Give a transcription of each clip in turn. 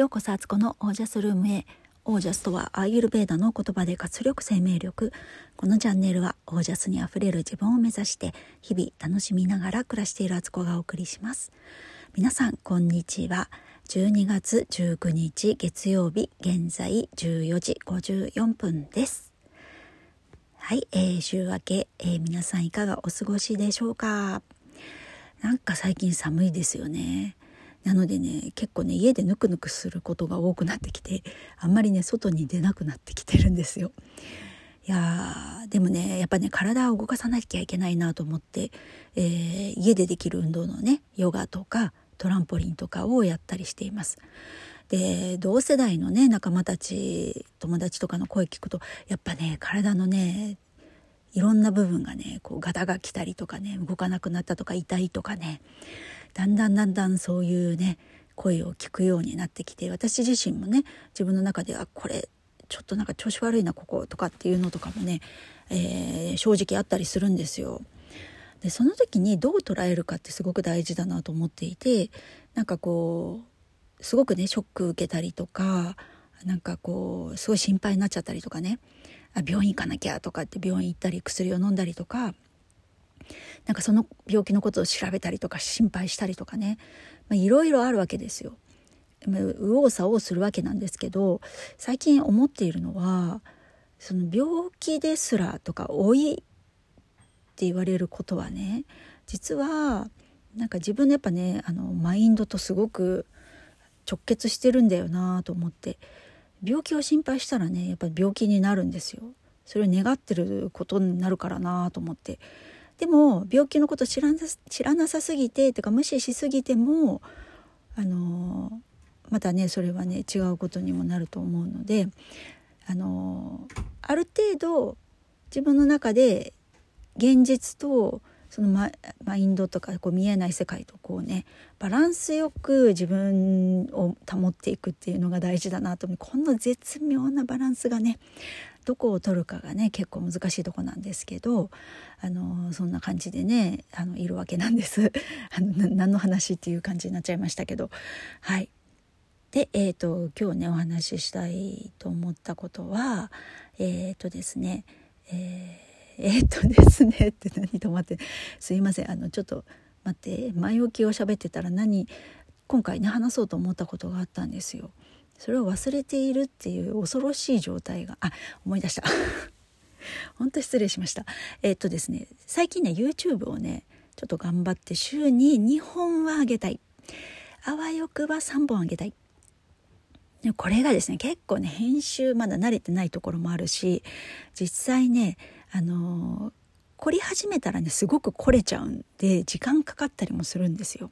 ようこそあつこのオージャスルームへ。オージャスとはアーユルベーダの言葉で活力生命力。このチャンネルはオージャスにあふれる自分を目指して日々楽しみながら暮らしているあつこがお送りします。皆さんこんにちは。12月19日月曜日現在14時54分です。はい、えー、週明け、えー、皆さんいかがお過ごしでしょうか？なんか最近寒いですよね。なのでね結構ね家でぬくぬくすることが多くなってきてあんまりね外に出なくなってきてるんですよ。いやでもねやっぱね体を動かさなきゃいけないなと思って、えー、家でできる運動のねヨガとかトランポリンとかをやったりしています。で同世代のね仲間たち友達とかの声聞くとやっぱね体のねいろんな部分がねこうガタが来たりとかね動かなくなったとか痛いとかねだんだんだんだんそういうね声を聞くようになってきて私自身もね自分の中ではこれちょっとなんか調子悪いなこことかっていうのとかもね、えー、正直あったりするんですよ。でその時にどう捉えるかってすごく大事だなと思っていてなんかこうすごくねショック受けたりとかなんかこうすごい心配になっちゃったりとかねあ病院行かなきゃとかって病院行ったり薬を飲んだりとかなんかその病気のことを調べたりとか心配したりとかねいろいろあるわけですよ。右往左往するわけなんですけど最近思っているのはその病気ですらとか老いって言われることはね実はなんか自分のやっぱねあのマインドとすごく直結してるんだよなと思って病気を心配したらねやっぱり病気になるんですよ。それを願ってることになるからなと思ってでも病気のこと知らな知らなさすぎてとか無視しすぎてもあのまたねそれはね違うことにもなると思うのであのある程度自分の中で現実とそのママインドとかこう見えない世界とこうねバランスよく自分を保っていくっていうのが大事だなと思う。この絶妙なバランスがねどこを取るかがね結構難しいとこなんですけどあのそんな感じでねあのいるわけなんです。あの何の話っていう感じになっちゃいましたけど。はい。でえっ、ー、と今日ねお話ししたいと思ったことはえっ、ー、とですねえー、えー、っとですねって何と待ってすいません。あのちょっと待って。前置きを喋ってたら何今回ね話そうと思ったことがあったんですよ。それを忘れているっていう恐ろしい状態があ思い出した。本当失礼しました。えー、っとですね最近ね YouTube をねちょっと頑張って週に2本はあげたい。あわよくば3本あげたい。これがですね結構ね編集まだ慣れてないところもあるし実際ねあの凝り始めたらねすごく凝れちゃうんで時間かかったりもするんですよ。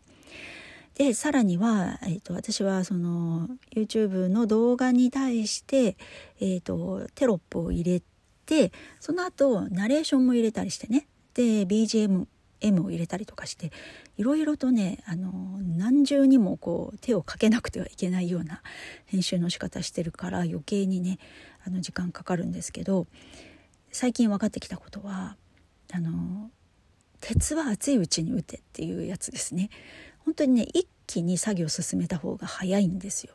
でさらには、えーと、私はその YouTube の動画に対して、えーと、テロップを入れてその後ナレーションも入れたりしてねで BGM を入れたりとかしていろいろとねあの何重にもこう手をかけなくてはいけないような編集の仕方してるから余計にねあの時間かかるんですけど最近分かってきたことはあの鉄は熱いうちに打てっていうやつですね。本当にね一気に作業進めた方が早いんですよ。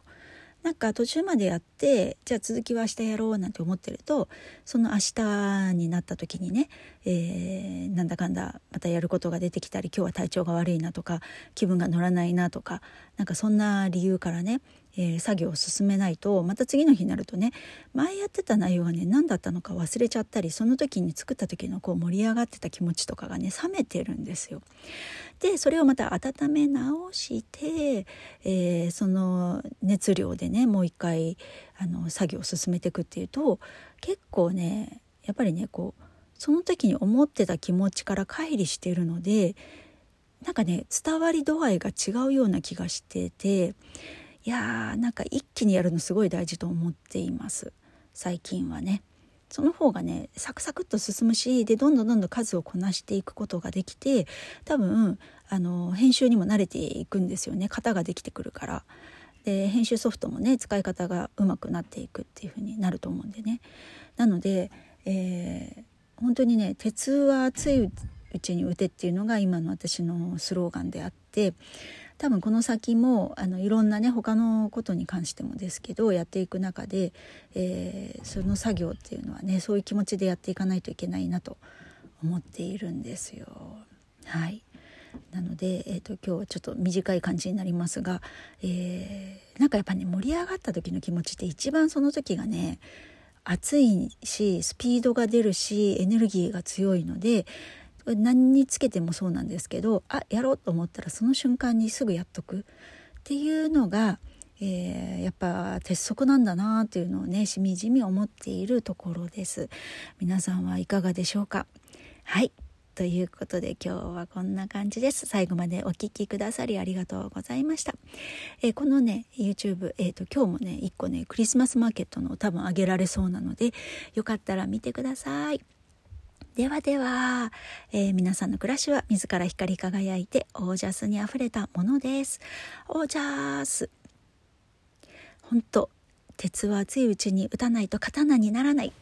なんか途中までやってじゃあ続きは明日やろうなんて思ってるとその明日になった時にね、えー、なんだかんだまたやることが出てきたり今日は体調が悪いなとか気分が乗らないなとかなんかそんな理由からねえー、作業を進めないとまた次の日になるとね前やってた内容がね何だったのか忘れちゃったりその時に作った時のこう盛り上がってた気持ちとかがね冷めてるんですよ。でそれをまた温め直して、えー、その熱量でねもう一回あの作業を進めていくっていうと結構ねやっぱりねこうその時に思ってた気持ちから乖離しているのでなんかね伝わり度合いが違うような気がしてていやーなんか一気にやるのすごい大事と思っています。最近はね。その方がねサクサクっと進むしでどんどんどんどん数をこなしていくことができて多分あの編集にも慣れていくんですよね。型ができてくるから。で編集ソフトもね使い方がうまくなっていくっていう風になると思うんでね。なので、えー、本当にね鉄は熱いうちに打てっていうのが今の私のスローガンであってて多分この先もあのいろんなね他のことに関してもですけどやっていく中で、えー、その作業っていうのはねそういう気持ちでやっていかないといけないなと思っているんですよ。はいなので、えーと、今日はちょっと短い感じになりますが、えー、なんかやっぱね盛り上がった時の気持ちって一番その時がね熱いしスピードが出るしエネルギーが強いので何につけてもそうなんですけどあやろうと思ったらその瞬間にすぐやっとくっていうのが、えー、やっぱ鉄則なんだなっていうのをねしみじみ思っているところです皆さんはいかがでしょうか？はいということで今日はこんな感じです。最後までお聴きくださりありがとうございました。えー、このね、YouTube、えっ、ー、と、今日もね、一個ね、クリスマスマーケットの多分あげられそうなので、よかったら見てください。ではでは、えー、皆さんの暮らしは自ら光り輝いてオージャスにあふれたものです。オージャス。本当鉄は熱いうちに打たないと刀にならない。